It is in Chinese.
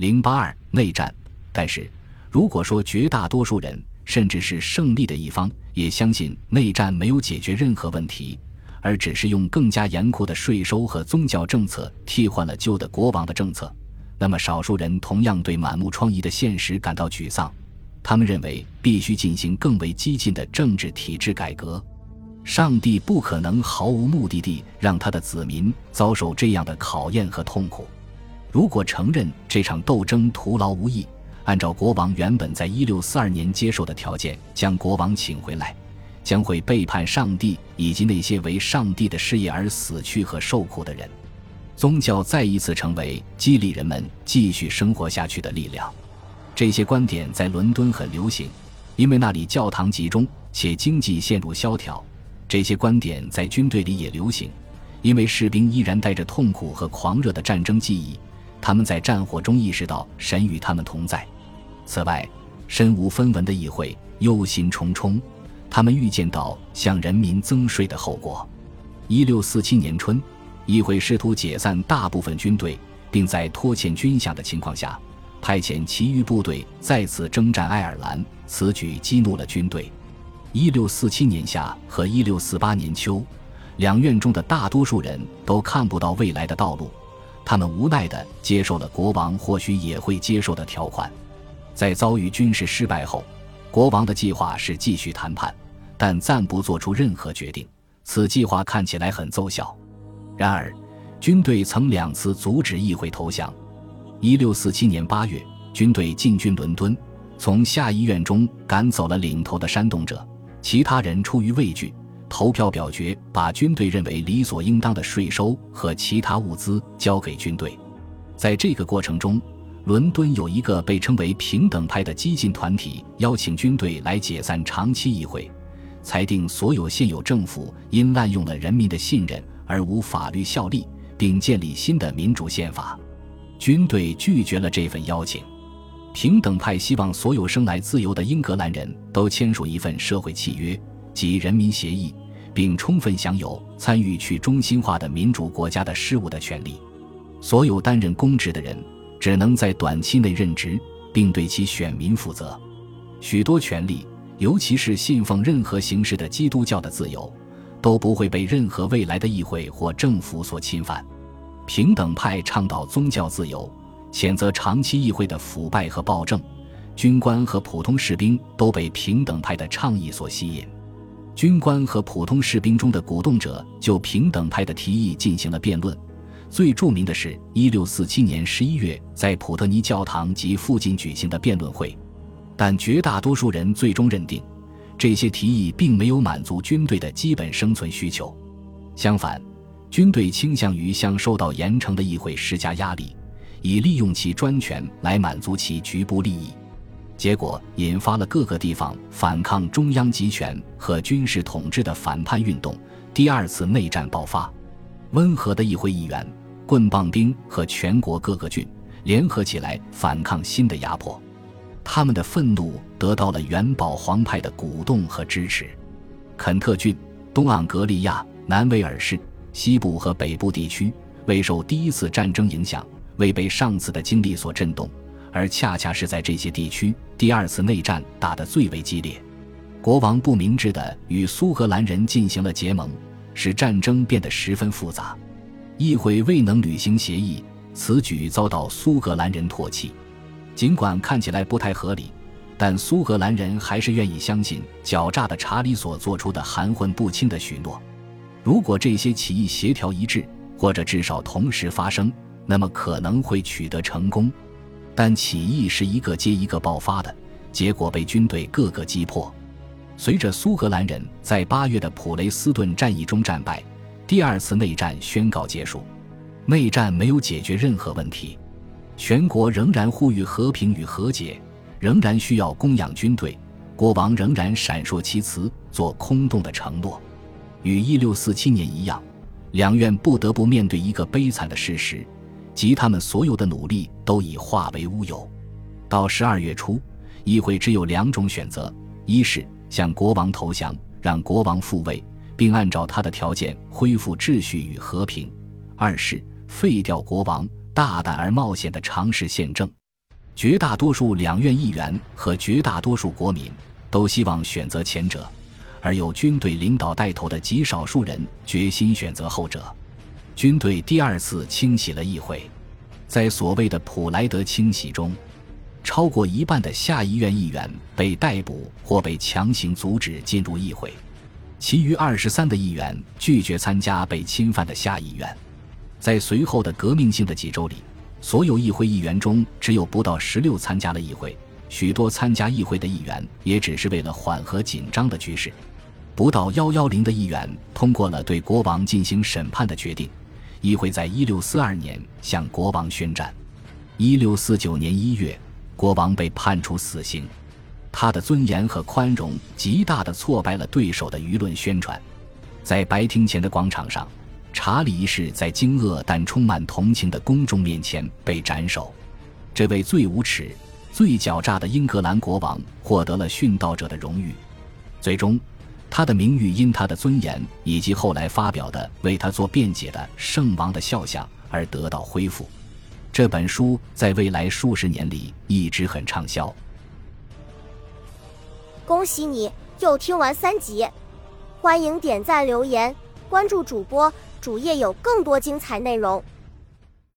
零八二内战。但是，如果说绝大多数人，甚至是胜利的一方，也相信内战没有解决任何问题，而只是用更加严酷的税收和宗教政策替换了旧的国王的政策，那么少数人同样对满目疮痍的现实感到沮丧。他们认为必须进行更为激进的政治体制改革。上帝不可能毫无目的地让他的子民遭受这样的考验和痛苦。如果承认这场斗争徒劳无益，按照国王原本在一六四二年接受的条件将国王请回来，将会背叛上帝以及那些为上帝的事业而死去和受苦的人。宗教再一次成为激励人们继续生活下去的力量。这些观点在伦敦很流行，因为那里教堂集中且经济陷入萧条。这些观点在军队里也流行，因为士兵依然带着痛苦和狂热的战争记忆，他们在战火中意识到神与他们同在。此外，身无分文的议会忧心忡忡，他们预见到向人民增税的后果。一六四七年春，议会试图解散大部分军队，并在拖欠军饷的情况下，派遣其余部队再次征战爱尔兰。此举激怒了军队。一六四七年夏和一六四八年秋，两院中的大多数人都看不到未来的道路，他们无奈地接受了国王或许也会接受的条款。在遭遇军事失败后，国王的计划是继续谈判，但暂不做出任何决定。此计划看起来很奏效。然而，军队曾两次阻止议会投降。一六四七年八月，军队进军伦敦，从下议院中赶走了领头的煽动者。其他人出于畏惧，投票表决，把军队认为理所应当的税收和其他物资交给军队。在这个过程中，伦敦有一个被称为平等派的激进团体邀请军队来解散长期议会，裁定所有现有政府因滥用了人民的信任而无法律效力，并建立新的民主宪法。军队拒绝了这份邀请。平等派希望所有生来自由的英格兰人都签署一份社会契约，即人民协议，并充分享有参与去中心化的民主国家的事务的权利。所有担任公职的人只能在短期内任职，并对其选民负责。许多权利，尤其是信奉任何形式的基督教的自由，都不会被任何未来的议会或政府所侵犯。平等派倡导宗教自由。谴责长期议会的腐败和暴政，军官和普通士兵都被平等派的倡议所吸引。军官和普通士兵中的鼓动者就平等派的提议进行了辩论。最著名的是1647年11月在普特尼教堂及附近举行的辩论会。但绝大多数人最终认定，这些提议并没有满足军队的基本生存需求。相反，军队倾向于向受到严惩的议会施加压力。以利用其专权来满足其局部利益，结果引发了各个地方反抗中央集权和军事统治的反叛运动。第二次内战爆发，温和的议会议员、棍棒兵和全国各个郡联合起来反抗新的压迫，他们的愤怒得到了元宝皇派的鼓动和支持。肯特郡、东盎格利亚、南威尔士、西部和北部地区未受第一次战争影响。未被上次的经历所震动，而恰恰是在这些地区，第二次内战打得最为激烈。国王不明智地与苏格兰人进行了结盟，使战争变得十分复杂。议会未能履行协议，此举遭到苏格兰人唾弃。尽管看起来不太合理，但苏格兰人还是愿意相信狡诈的查理所做出的含混不清的许诺。如果这些起义协调一致，或者至少同时发生，那么可能会取得成功，但起义是一个接一个爆发的，结果被军队各个击破。随着苏格兰人在八月的普雷斯顿战役中战败，第二次内战宣告结束。内战没有解决任何问题，全国仍然呼吁和平与和解，仍然需要供养军队。国王仍然闪烁其词，做空洞的承诺。与一六四七年一样，两院不得不面对一个悲惨的事实。即他们所有的努力都已化为乌有。到十二月初，议会只有两种选择：一是向国王投降，让国王复位，并按照他的条件恢复秩序与和平；二是废掉国王，大胆而冒险地尝试宪政。绝大多数两院议员和绝大多数国民都希望选择前者，而由军队领导带头的极少数人决心选择后者。军队第二次清洗了议会，在所谓的普莱德清洗中，超过一半的下议院议员被逮捕或被强行阻止进入议会，其余二十三的议员拒绝参加被侵犯的下议院。在随后的革命性的几周里，所有议会议员中只有不到十六参加了议会。许多参加议会的议员也只是为了缓和紧张的局势。不到幺幺零的议员通过了对国王进行审判的决定。议会在一六四二年向国王宣战。一六四九年一月，国王被判处死刑。他的尊严和宽容极大地挫败了对手的舆论宣传。在白厅前的广场上。查理一世在惊愕但充满同情的公众面前被斩首，这位最无耻、最狡诈的英格兰国王获得了殉道者的荣誉。最终，他的名誉因他的尊严以及后来发表的为他做辩解的圣王的肖像而得到恢复。这本书在未来数十年里一直很畅销。恭喜你又听完三集，欢迎点赞、留言、关注主播。主页有更多精彩内容。